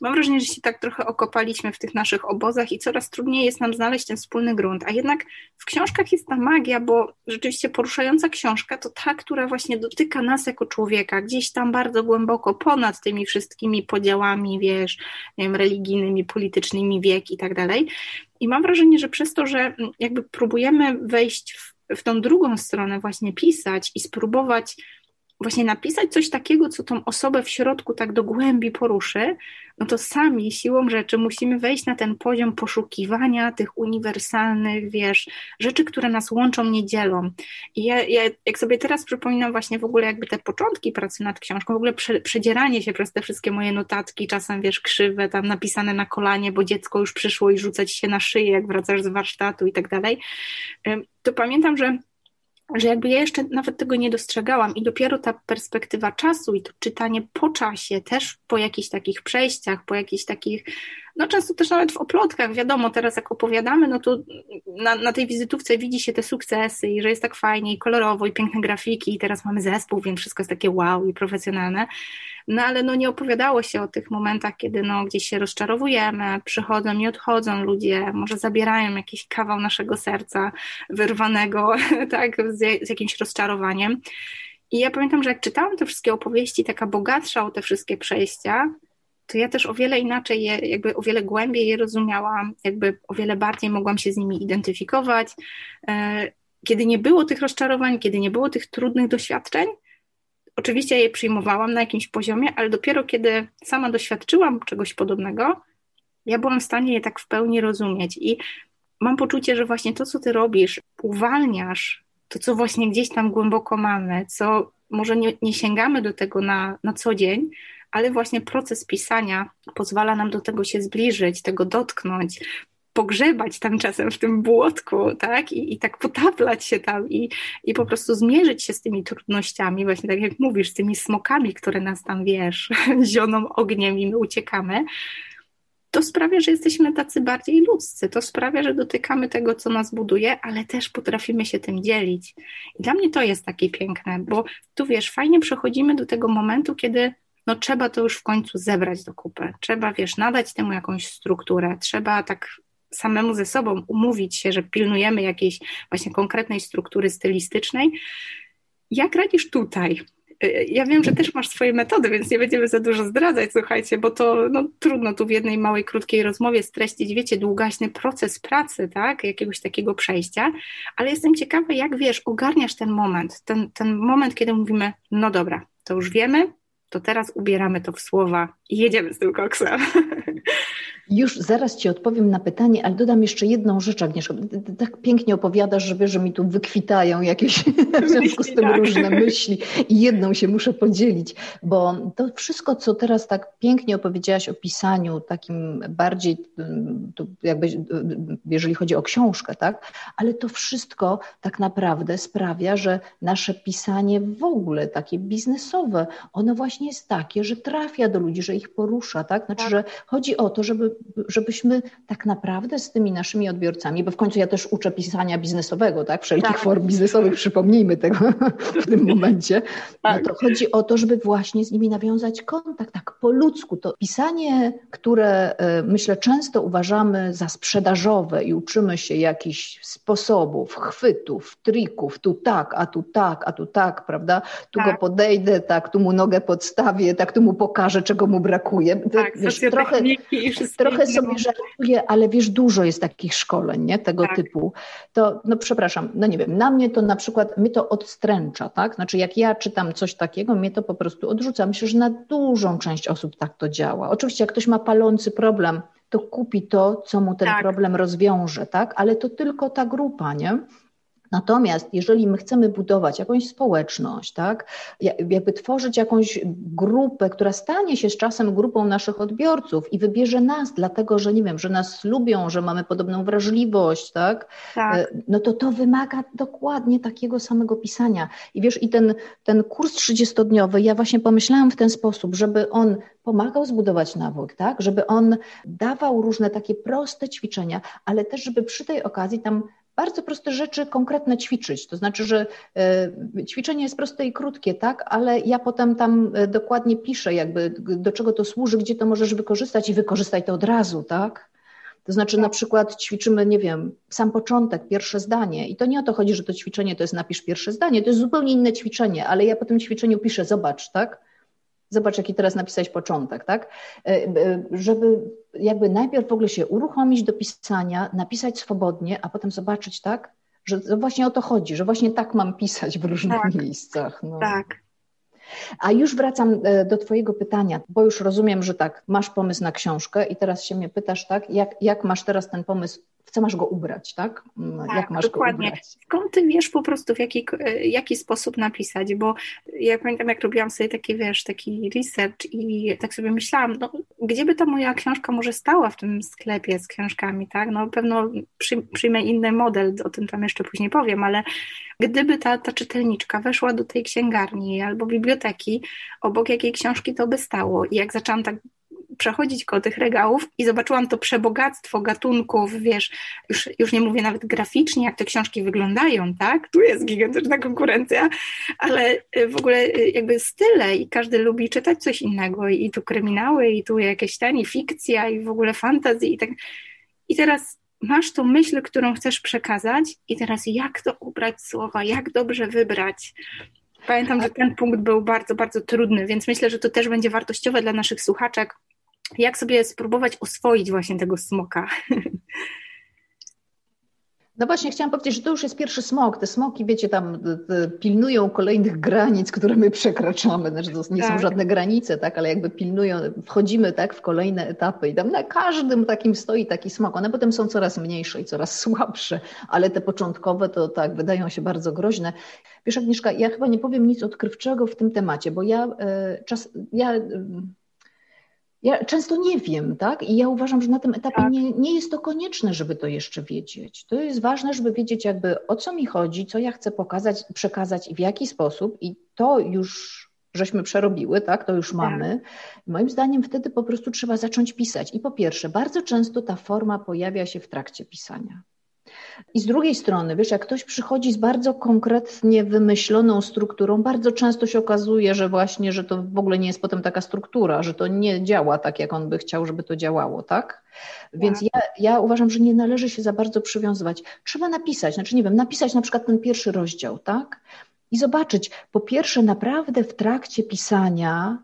mam wrażenie, że się tak trochę okopaliśmy w tych naszych obozach i coraz trudniej jest nam znaleźć ten wspólny grunt. A jednak w książkach jest ta magia, bo rzeczywiście poruszająca książka to ta, która właśnie dotyka nas jako człowieka, gdzieś tam bardzo głęboko ponad tymi wszystkimi podziałami, wiesz, nie wiem, religijnymi, politycznymi, wiek i tak dalej. I mam wrażenie, że przez to, że jakby próbujemy wejść w, w tą drugą stronę, właśnie pisać i spróbować właśnie napisać coś takiego, co tą osobę w środku tak do głębi poruszy, no to sami siłą rzeczy musimy wejść na ten poziom poszukiwania tych uniwersalnych, wiesz, rzeczy, które nas łączą, nie dzielą. I ja, ja jak sobie teraz przypominam właśnie w ogóle jakby te początki pracy nad książką, w ogóle prze, przedzieranie się przez te wszystkie moje notatki, czasem wiesz, krzywe, tam napisane na kolanie, bo dziecko już przyszło i rzucać się na szyję, jak wracasz z warsztatu i tak dalej, to pamiętam, że że jakby ja jeszcze nawet tego nie dostrzegałam i dopiero ta perspektywa czasu i to czytanie po czasie, też po jakichś takich przejściach, po jakichś takich no często też nawet w oplotkach, wiadomo, teraz jak opowiadamy, no to na, na tej wizytówce widzi się te sukcesy i że jest tak fajnie i kolorowo i piękne grafiki i teraz mamy zespół, więc wszystko jest takie wow i profesjonalne. No ale no nie opowiadało się o tych momentach, kiedy no gdzieś się rozczarowujemy, przychodzą i odchodzą ludzie, może zabierają jakiś kawał naszego serca wyrwanego, tak, z, z jakimś rozczarowaniem. I ja pamiętam, że jak czytałam te wszystkie opowieści, taka bogatsza o te wszystkie przejścia, to ja też o wiele inaczej je, jakby o wiele głębiej je rozumiałam, jakby o wiele bardziej mogłam się z nimi identyfikować. E, kiedy nie było tych rozczarowań, kiedy nie było tych trudnych doświadczeń, oczywiście je przyjmowałam na jakimś poziomie, ale dopiero kiedy sama doświadczyłam czegoś podobnego, ja byłam w stanie je tak w pełni rozumieć. I mam poczucie, że właśnie to, co ty robisz, uwalniasz to, co właśnie gdzieś tam głęboko mamy, co może nie, nie sięgamy do tego na, na co dzień, ale właśnie proces pisania pozwala nam do tego się zbliżyć, tego dotknąć, pogrzebać tam czasem w tym błotku, tak? I, i tak potaplać się tam i, i po prostu zmierzyć się z tymi trudnościami, właśnie tak jak mówisz, z tymi smokami, które nas tam, wiesz, zioną ogniem i my uciekamy, to sprawia, że jesteśmy tacy bardziej ludzcy. To sprawia, że dotykamy tego, co nas buduje, ale też potrafimy się tym dzielić. I dla mnie to jest takie piękne, bo tu wiesz, fajnie przechodzimy do tego momentu, kiedy no trzeba to już w końcu zebrać do kupy. Trzeba, wiesz, nadać temu jakąś strukturę, trzeba tak samemu ze sobą umówić się, że pilnujemy jakiejś właśnie konkretnej struktury stylistycznej. Jak radzisz tutaj? Ja wiem, że też masz swoje metody, więc nie będziemy za dużo zdradzać, słuchajcie, bo to no, trudno tu w jednej małej, krótkiej rozmowie streścić, wiecie, długaśny proces pracy, tak, jakiegoś takiego przejścia, ale jestem ciekawa, jak wiesz, ogarniasz ten moment, ten, ten moment, kiedy mówimy, no dobra, to już wiemy, to teraz ubieramy to w słowa i jedziemy z tym koksem. Już zaraz Ci odpowiem na pytanie, ale dodam jeszcze jedną rzecz, Agnieszka. Tak pięknie opowiadasz, że wiesz, że mi tu wykwitają jakieś w związku z tym tak. różne myśli i jedną się muszę podzielić, bo to wszystko, co teraz tak pięknie opowiedziałaś o pisaniu, takim bardziej jakby, jeżeli chodzi o książkę, tak, ale to wszystko tak naprawdę sprawia, że nasze pisanie w ogóle takie biznesowe, ono właśnie jest takie, że trafia do ludzi, że ich porusza, tak, znaczy, tak. że chodzi o to, żeby żebyśmy tak naprawdę z tymi naszymi odbiorcami, bo w końcu ja też uczę pisania biznesowego, tak? Wszelkich tak. form biznesowych, przypomnijmy tego w tym momencie. No tak. to chodzi o to, żeby właśnie z nimi nawiązać kontakt, tak po ludzku. To pisanie, które e, myślę często uważamy za sprzedażowe i uczymy się jakichś sposobów, chwytów, trików, tu tak, a tu tak, a tu tak, prawda? Tu tak. go podejdę, tak, tu mu nogę podstawię, tak, tu mu pokażę, czego mu brakuje. Tak, wiesz, trochę, i wszystko trochę sobie żartuję, ale wiesz, dużo jest takich szkoleń, nie, tego tak. typu. To, no przepraszam, no nie wiem, na mnie to na przykład, mnie to odstręcza, tak? Znaczy jak ja czytam coś takiego, mnie to po prostu odrzuca. Myślę, że na dużą część osób tak to działa. Oczywiście jak ktoś ma palący problem, to kupi to, co mu ten tak. problem rozwiąże, tak? Ale to tylko ta grupa, nie? Natomiast jeżeli my chcemy budować jakąś społeczność, tak, jakby tworzyć jakąś grupę, która stanie się z czasem grupą naszych odbiorców i wybierze nas, dlatego że nie wiem, że nas lubią, że mamy podobną wrażliwość, tak, tak. E, no to to wymaga dokładnie takiego samego pisania. I wiesz, i ten, ten kurs 30-dniowy, ja właśnie pomyślałam w ten sposób, żeby on pomagał zbudować nawyk, tak, żeby on dawał różne takie proste ćwiczenia, ale też, żeby przy tej okazji tam bardzo proste rzeczy konkretne ćwiczyć. To znaczy, że e, ćwiczenie jest proste i krótkie, tak, ale ja potem tam e, dokładnie piszę, jakby do czego to służy, gdzie to możesz wykorzystać i wykorzystaj to od razu, tak? To znaczy, na przykład ćwiczymy, nie wiem, sam początek, pierwsze zdanie. I to nie o to chodzi, że to ćwiczenie to jest napisz pierwsze zdanie, to jest zupełnie inne ćwiczenie, ale ja po tym ćwiczeniu piszę, zobacz, tak? Zobacz, jaki teraz napisałeś początek, tak? E, żeby jakby najpierw w ogóle się uruchomić do pisania, napisać swobodnie, a potem zobaczyć, tak? Że właśnie o to chodzi, że właśnie tak mam pisać w różnych tak. miejscach. No. Tak. A już wracam e, do Twojego pytania, bo już rozumiem, że tak, masz pomysł na książkę i teraz się mnie pytasz, tak, jak, jak masz teraz ten pomysł co masz go ubrać, tak? Mm, tak Jak masz dokładnie. go ubrać? Skąd ty wiesz po prostu w jaki, e, jaki sposób napisać, bo ja pamiętam jak robiłam sobie taki, wiesz, taki research i tak sobie myślałam, no gdzie by ta moja książka może stała w tym sklepie z książkami, tak? No pewno przy, przyjmę inny model, o tym tam jeszcze później powiem, ale gdyby ta, ta czytelniczka weszła do tej księgarni albo biblioteki, obok jakiej książki to by stało i jak zaczęłam tak przechodzić koło tych regałów i zobaczyłam to przebogactwo gatunków, wiesz, już, już nie mówię nawet graficznie, jak te książki wyglądają, tak? Tu jest gigantyczna konkurencja, ale y, w ogóle y, jakby style i każdy lubi czytać coś innego i tu kryminały i tu jakieś tani fikcja i w ogóle fantazji i tak. I teraz masz tą myśl, którą chcesz przekazać i teraz jak to ubrać słowa, jak dobrze wybrać. Pamiętam, że ten punkt był bardzo, bardzo trudny, więc myślę, że to też będzie wartościowe dla naszych słuchaczek, jak sobie spróbować oswoić właśnie tego smoka. No właśnie, chciałam powiedzieć, że to już jest pierwszy smok. Te smoki, wiecie, tam pilnują kolejnych granic, które my przekraczamy. Znaczy, to nie tak. są żadne granice, tak, ale jakby pilnują, wchodzimy tak w kolejne etapy i tam na każdym takim stoi taki smok. One potem są coraz mniejsze i coraz słabsze, ale te początkowe to tak wydają się bardzo groźne. Wiesz, Agnieszka, ja chyba nie powiem nic odkrywczego w tym temacie, bo ja e, czas, ja ja często nie wiem, tak? I ja uważam, że na tym etapie tak. nie, nie jest to konieczne, żeby to jeszcze wiedzieć. To jest ważne, żeby wiedzieć jakby o co mi chodzi, co ja chcę pokazać, przekazać i w jaki sposób i to już żeśmy przerobiły, tak, to już tak. mamy. Moim zdaniem wtedy po prostu trzeba zacząć pisać. I po pierwsze, bardzo często ta forma pojawia się w trakcie pisania. I z drugiej strony, wiesz, jak ktoś przychodzi z bardzo konkretnie wymyśloną strukturą, bardzo często się okazuje, że właśnie, że to w ogóle nie jest potem taka struktura, że to nie działa tak, jak on by chciał, żeby to działało, tak? Więc tak. ja, ja uważam, że nie należy się za bardzo przywiązywać. Trzeba napisać, znaczy nie wiem, napisać na przykład ten pierwszy rozdział, tak? I zobaczyć, po pierwsze, naprawdę w trakcie pisania,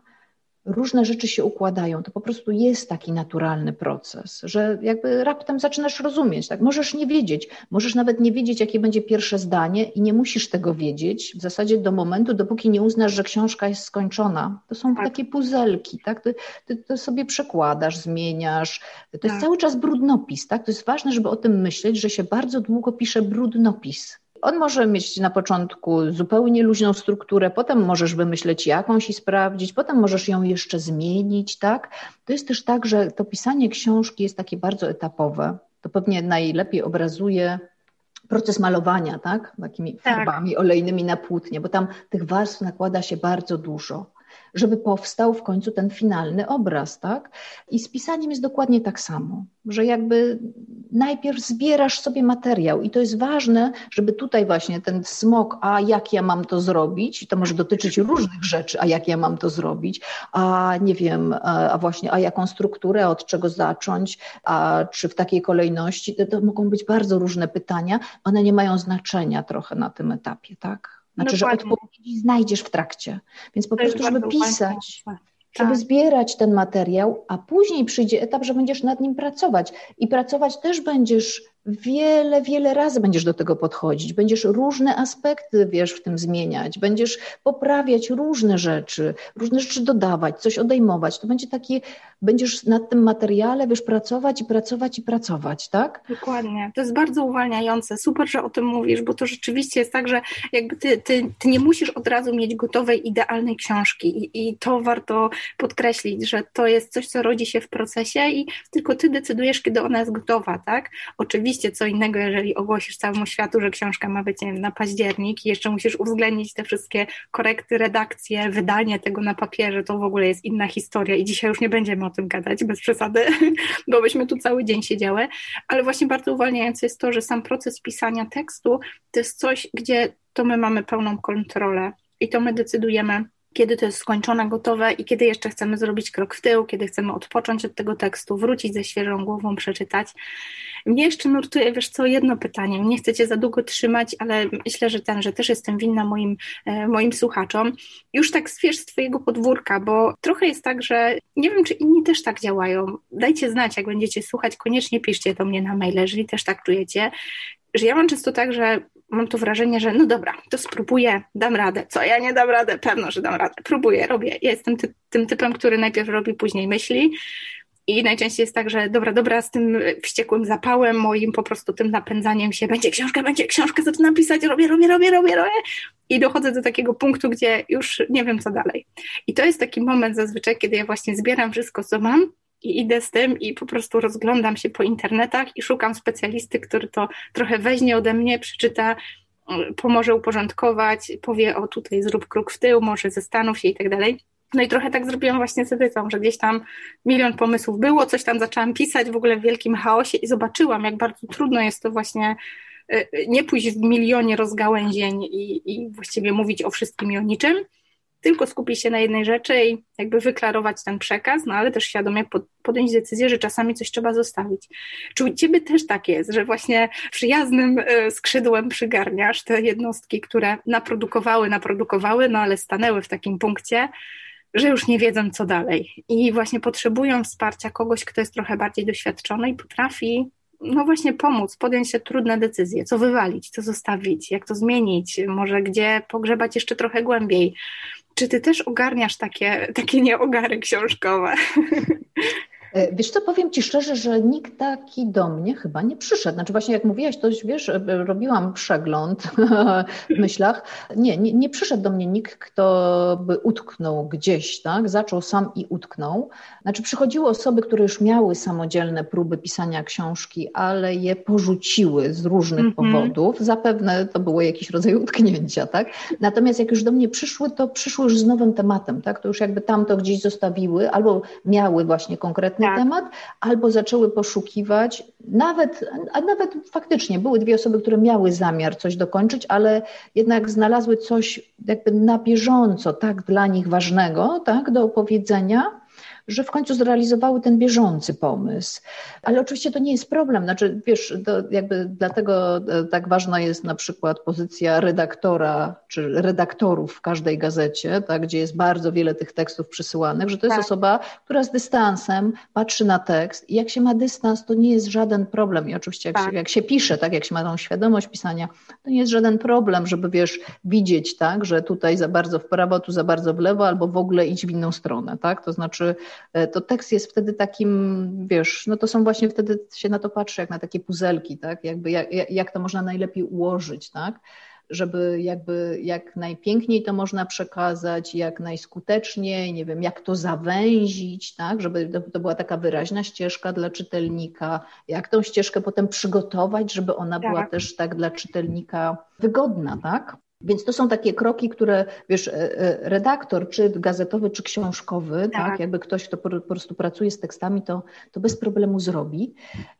różne rzeczy się układają. To po prostu jest taki naturalny proces, że jakby raptem zaczynasz rozumieć. Tak? Możesz nie wiedzieć, możesz nawet nie wiedzieć, jakie będzie pierwsze zdanie i nie musisz tego wiedzieć w zasadzie do momentu, dopóki nie uznasz, że książka jest skończona. To są tak. takie puzelki, tak? Ty, ty, ty, sobie przekładasz, zmieniasz. To tak. jest cały czas brudnopis, tak? To jest ważne, żeby o tym myśleć, że się bardzo długo pisze brudnopis. On może mieć na początku zupełnie luźną strukturę, potem możesz wymyśleć jakąś i sprawdzić, potem możesz ją jeszcze zmienić, tak? To jest też tak, że to pisanie książki jest takie bardzo etapowe. To pewnie najlepiej obrazuje proces malowania, tak? Takimi tak. farbami olejnymi na płótnie, bo tam tych warstw nakłada się bardzo dużo żeby powstał w końcu ten finalny obraz, tak? I z pisaniem jest dokładnie tak samo, że jakby najpierw zbierasz sobie materiał i to jest ważne, żeby tutaj właśnie ten smok, a jak ja mam to zrobić, to może dotyczyć różnych rzeczy, a jak ja mam to zrobić, a nie wiem, a właśnie, a jaką strukturę, od czego zacząć, a czy w takiej kolejności, to, to mogą być bardzo różne pytania, one nie mają znaczenia trochę na tym etapie, tak? Znaczy, Dokładnie. że odpowiedzi znajdziesz w trakcie. Więc po prostu, żeby pisać, żeby tak. zbierać ten materiał, a później przyjdzie etap, że będziesz nad nim pracować. I pracować też będziesz wiele, wiele razy będziesz do tego podchodzić, będziesz różne aspekty, wiesz, w tym zmieniać, będziesz poprawiać różne rzeczy, różne rzeczy dodawać, coś odejmować. To będzie takie, będziesz nad tym materiale, wiesz, pracować i pracować i pracować, tak? Dokładnie. To jest bardzo uwalniające. Super, że o tym mówisz, bo to rzeczywiście jest tak, że jakby ty, ty, ty nie musisz od razu mieć gotowej, idealnej książki i, i to warto podkreślić, że to jest coś, co rodzi się w procesie i tylko ty decydujesz, kiedy ona jest gotowa, tak? Oczywiście oczywiście co innego, jeżeli ogłosisz całemu światu, że książka ma być na październik i jeszcze musisz uwzględnić te wszystkie korekty, redakcje, wydanie tego na papierze, to w ogóle jest inna historia i dzisiaj już nie będziemy o tym gadać bez przesady, bo byśmy tu cały dzień siedziały, ale właśnie bardzo uwalniające jest to, że sam proces pisania tekstu to jest coś, gdzie to my mamy pełną kontrolę i to my decydujemy, kiedy to jest skończone, gotowe i kiedy jeszcze chcemy zrobić krok w tył, kiedy chcemy odpocząć od tego tekstu, wrócić ze świeżą głową, przeczytać. Mnie jeszcze nurtuje, wiesz co, jedno pytanie. Nie chcę Cię za długo trzymać, ale myślę, że ten, że też jestem winna moim, e, moim słuchaczom. Już tak zwierz z Twojego podwórka, bo trochę jest tak, że nie wiem, czy inni też tak działają. Dajcie znać, jak będziecie słuchać, koniecznie piszcie to mnie na maile, jeżeli też tak czujecie że ja mam często tak, że mam to wrażenie, że no dobra, to spróbuję, dam radę. Co, ja nie dam radę? Pewno, że dam radę. Próbuję, robię. Ja jestem ty, tym typem, który najpierw robi, później myśli. I najczęściej jest tak, że dobra, dobra, z tym wściekłym zapałem, moim po prostu tym napędzaniem się, będzie książka, będzie książkę, zaczynam pisać, robię, robię, robię, robię, robię. I dochodzę do takiego punktu, gdzie już nie wiem, co dalej. I to jest taki moment zazwyczaj, kiedy ja właśnie zbieram wszystko, co mam i idę z tym i po prostu rozglądam się po internetach i szukam specjalisty, który to trochę weźmie ode mnie, przeczyta, pomoże uporządkować, powie o tutaj zrób krok w tył, może zastanów się i tak dalej. No i trochę tak zrobiłam właśnie z edycą, że gdzieś tam milion pomysłów było, coś tam zaczęłam pisać w ogóle w wielkim chaosie i zobaczyłam, jak bardzo trudno jest to właśnie y, nie pójść w milionie rozgałęzień i, i właściwie mówić o wszystkim i o niczym, tylko skupić się na jednej rzeczy i jakby wyklarować ten przekaz, no ale też świadomie podjąć decyzję, że czasami coś trzeba zostawić. Czy u Ciebie też tak jest, że właśnie przyjaznym e, skrzydłem przygarniasz te jednostki, które naprodukowały, naprodukowały, no ale stanęły w takim punkcie, że już nie wiedzą, co dalej. I właśnie potrzebują wsparcia kogoś, kto jest trochę bardziej doświadczony i potrafi no właśnie pomóc, podjąć się trudne decyzje, co wywalić, co zostawić, jak to zmienić, może gdzie pogrzebać jeszcze trochę głębiej. Czy ty też ogarniasz takie, takie nieogary książkowe? E, wiesz co, powiem Ci szczerze, że nikt taki do mnie chyba nie przyszedł. Znaczy właśnie jak mówiłaś, to wiesz, e, robiłam przegląd w myślach. Nie, nie, nie, przyszedł do mnie nikt, kto by utknął gdzieś, tak? Zaczął sam i utknął. Znaczy przychodziły osoby, które już miały samodzielne próby pisania książki, ale je porzuciły z różnych mm -hmm. powodów. Zapewne to było jakiś rodzaj utknięcia, tak? Natomiast jak już do mnie przyszły, to przyszły już z nowym tematem, tak? To już jakby tamto gdzieś zostawiły albo miały właśnie konkretne tak. temat, albo zaczęły poszukiwać, nawet, a nawet faktycznie były dwie osoby, które miały zamiar coś dokończyć, ale jednak znalazły coś jakby na bieżąco, tak dla nich ważnego, tak, do opowiedzenia że w końcu zrealizowały ten bieżący pomysł. Ale oczywiście to nie jest problem. Znaczy, wiesz, jakby dlatego e, tak ważna jest na przykład pozycja redaktora czy redaktorów w każdej gazecie, tak, gdzie jest bardzo wiele tych tekstów przysyłanych, że to jest tak. osoba, która z dystansem patrzy na tekst i jak się ma dystans, to nie jest żaden problem. I oczywiście jak, tak. się, jak się pisze, tak, jak się ma tą świadomość pisania, to nie jest żaden problem, żeby wiesz, widzieć, tak, że tutaj za bardzo w prawo, tu za bardzo w lewo, albo w ogóle iść w inną stronę, tak? To znaczy to tekst jest wtedy takim, wiesz, no to są właśnie wtedy się na to patrzy jak na takie puzelki, tak? Jakby jak, jak to można najlepiej ułożyć, tak? żeby jakby jak najpiękniej to można przekazać, jak najskuteczniej, nie wiem, jak to zawęzić, tak, żeby to, to, była taka wyraźna ścieżka dla czytelnika, jak tą ścieżkę potem przygotować, żeby ona tak. była też tak dla czytelnika wygodna, tak? Więc to są takie kroki, które, wiesz, e, e, redaktor, czy gazetowy, czy książkowy, tak, tak jakby ktoś, kto po, prostu pracuje z tekstami, to, to bez problemu zrobi.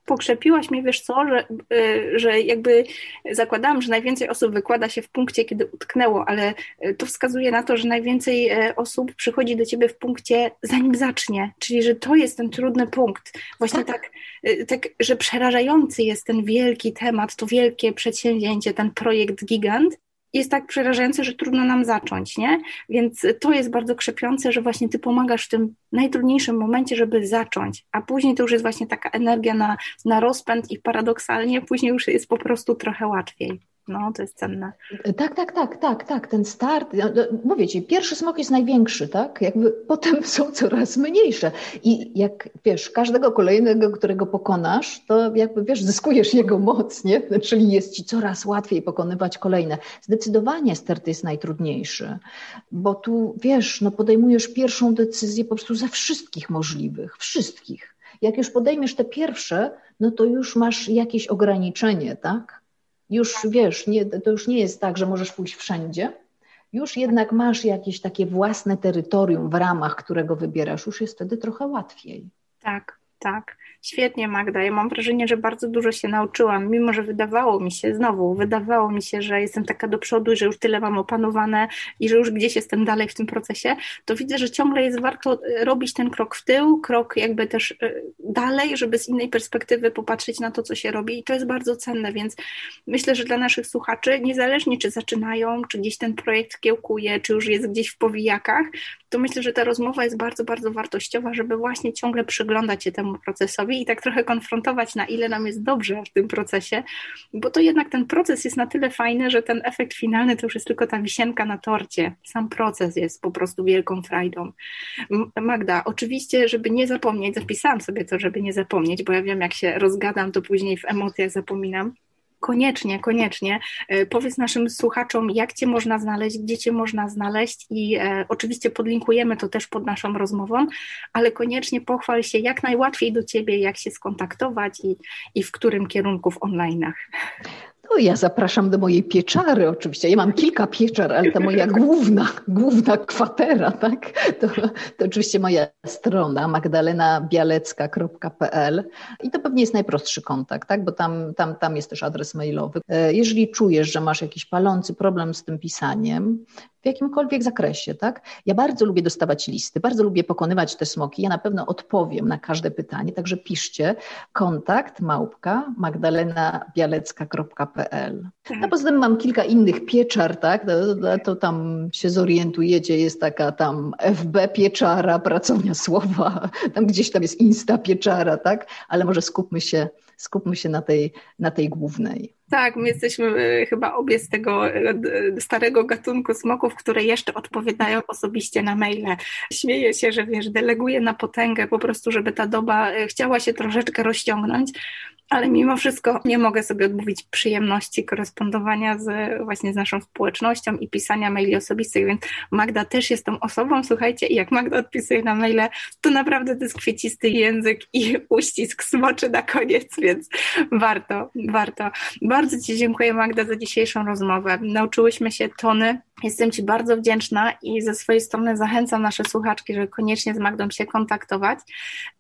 Pokrzepiłaś mnie, wiesz co, że, e, że jakby zakładałam, że najwięcej osób wykłada się w punkcie, kiedy utknęło, ale to wskazuje na to, że najwięcej osób przychodzi do ciebie w punkcie, zanim zacznie, czyli że to jest ten trudny punkt. Właśnie tak, tak, tak że przerażający jest ten wielki temat, to wielkie przedsięwzięcie, ten projekt gigant, jest tak przerażające, że trudno nam zacząć, nie? Więc to jest bardzo krzepiące, że właśnie ty pomagasz w tym najtrudniejszym momencie, żeby zacząć, a później to już jest właśnie taka energia na, na rozpęd i paradoksalnie później już jest po prostu trochę łatwiej. No, to jest cenne. Tak, tak, tak, tak, tak. Ten start, no, no, mówię ci, pierwszy smok jest największy, tak? Jakby potem są coraz mniejsze. I jak wiesz, każdego kolejnego, którego pokonasz, to jakby wiesz, zyskujesz jego moc, nie? Czyli jest ci coraz łatwiej pokonywać kolejne. Zdecydowanie start jest najtrudniejszy, bo tu wiesz, no podejmujesz pierwszą decyzję po prostu ze wszystkich możliwych, wszystkich. Jak już podejmiesz te pierwsze, no to już masz jakieś ograniczenie, tak? Już wiesz, nie, to już nie jest tak, że możesz pójść wszędzie. Już jednak masz jakieś takie własne terytorium, w ramach którego wybierasz, już jest wtedy trochę łatwiej. Tak, tak. Świetnie, Magda. Ja mam wrażenie, że bardzo dużo się nauczyłam, mimo że wydawało mi się, znowu, wydawało mi się, że jestem taka do przodu, że już tyle mam opanowane i że już gdzieś jestem dalej w tym procesie, to widzę, że ciągle jest warto e, robić ten krok w tył, krok jakby też e, dalej, żeby z innej perspektywy popatrzeć na to, co się robi i to jest bardzo cenne, więc myślę, że dla naszych słuchaczy, niezależnie czy zaczynają, czy gdzieś ten projekt kiełkuje, czy już jest gdzieś w powijakach, to myślę, że ta rozmowa jest bardzo, bardzo wartościowa, żeby właśnie ciągle przyglądać się temu procesowi i tak trochę konfrontować, na ile nam jest dobrze w tym procesie, bo to jednak ten proces jest na tyle fajny, że ten efekt finalny to już jest tylko ta wisienka na torcie. Sam proces jest po prostu wielką frajdą. Magda, oczywiście, żeby nie zapomnieć, zapisałam sobie to, żeby nie zapomnieć, bo ja wiem, jak się rozgadam, to później w emocjach zapominam koniecznie, koniecznie e, powiedz naszym słuchaczom, jak Cię można znaleźć, gdzie Cię można znaleźć i e, oczywiście podlinkujemy to też pod naszą rozmową, ale koniecznie pochwal się jak najłatwiej do Ciebie, jak się skontaktować i, i w którym kierunku w online'ach. No ja zapraszam do mojej pieczary oczywiście. Ja mam kilka pieczar, ale ta moja główna, główna kwatera, tak? To, to oczywiście moja strona magdalenabialecka.pl i to pewnie jest najprostszy kontakt, tak? Bo tam, tam, tam jest też adres mailowy. E, jeżeli czujesz, że masz jakiś palący problem z tym pisaniem, w jakimkolwiek zakresie, tak? Ja bardzo lubię dostawać listy, bardzo lubię pokonywać te smoki. Ja na pewno odpowiem na każde pytanie, także piszcie kontakt małpka magdalenabialecka.pl. A poza tym mam kilka innych pieczar, tak? To, to tam się zorientujecie, jest taka tam FB pieczara, pracownia słowa, tam gdzieś tam jest Insta pieczara, tak? Ale może skupmy się, skupmy się na tej, na tej głównej. Tak, my jesteśmy e, chyba obie z tego e, starego gatunku smoków, które jeszcze odpowiadają osobiście na maile. Śmieję się, że wiesz, deleguję na potęgę po prostu, żeby ta doba chciała się troszeczkę rozciągnąć, ale mimo wszystko nie mogę sobie odmówić przyjemności korespondowania z, właśnie z naszą społecznością i pisania maili osobistych, więc Magda też jest tą osobą, słuchajcie, i jak Magda odpisuje na maile, to naprawdę to jest kwiecisty język i uścisk smoczy na koniec, więc warto, warto. Bardzo Ci dziękuję Magda za dzisiejszą rozmowę. Nauczyłyśmy się tony Jestem Ci bardzo wdzięczna i ze swojej strony zachęcam nasze słuchaczki, żeby koniecznie z Magdą się kontaktować.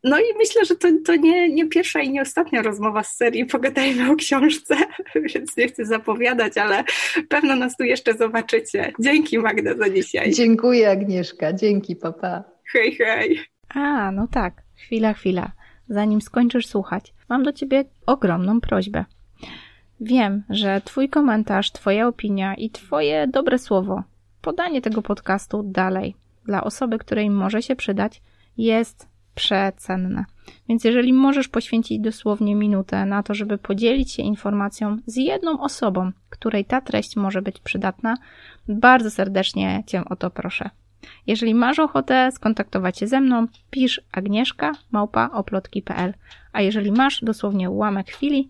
No i myślę, że to, to nie, nie pierwsza i nie ostatnia rozmowa z serii Pogadajmy o książce, więc nie chcę zapowiadać, ale pewno nas tu jeszcze zobaczycie. Dzięki Magda za dzisiaj. Dziękuję Agnieszka, dzięki papa. Hej, hej. A, no tak, chwila, chwila. Zanim skończysz słuchać, mam do Ciebie ogromną prośbę. Wiem, że Twój komentarz, Twoja opinia i Twoje dobre słowo, podanie tego podcastu dalej dla osoby, której może się przydać, jest przecenne. Więc jeżeli możesz poświęcić dosłownie minutę na to, żeby podzielić się informacją z jedną osobą, której ta treść może być przydatna, bardzo serdecznie Cię o to proszę. Jeżeli masz ochotę skontaktować się ze mną, pisz agnieszka małpa oplotki.pl, a jeżeli masz dosłownie ułamek chwili,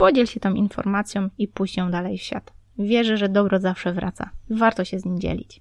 Podziel się tą informacją i puść ją dalej w świat. Wierzę, że dobro zawsze wraca. Warto się z nim dzielić.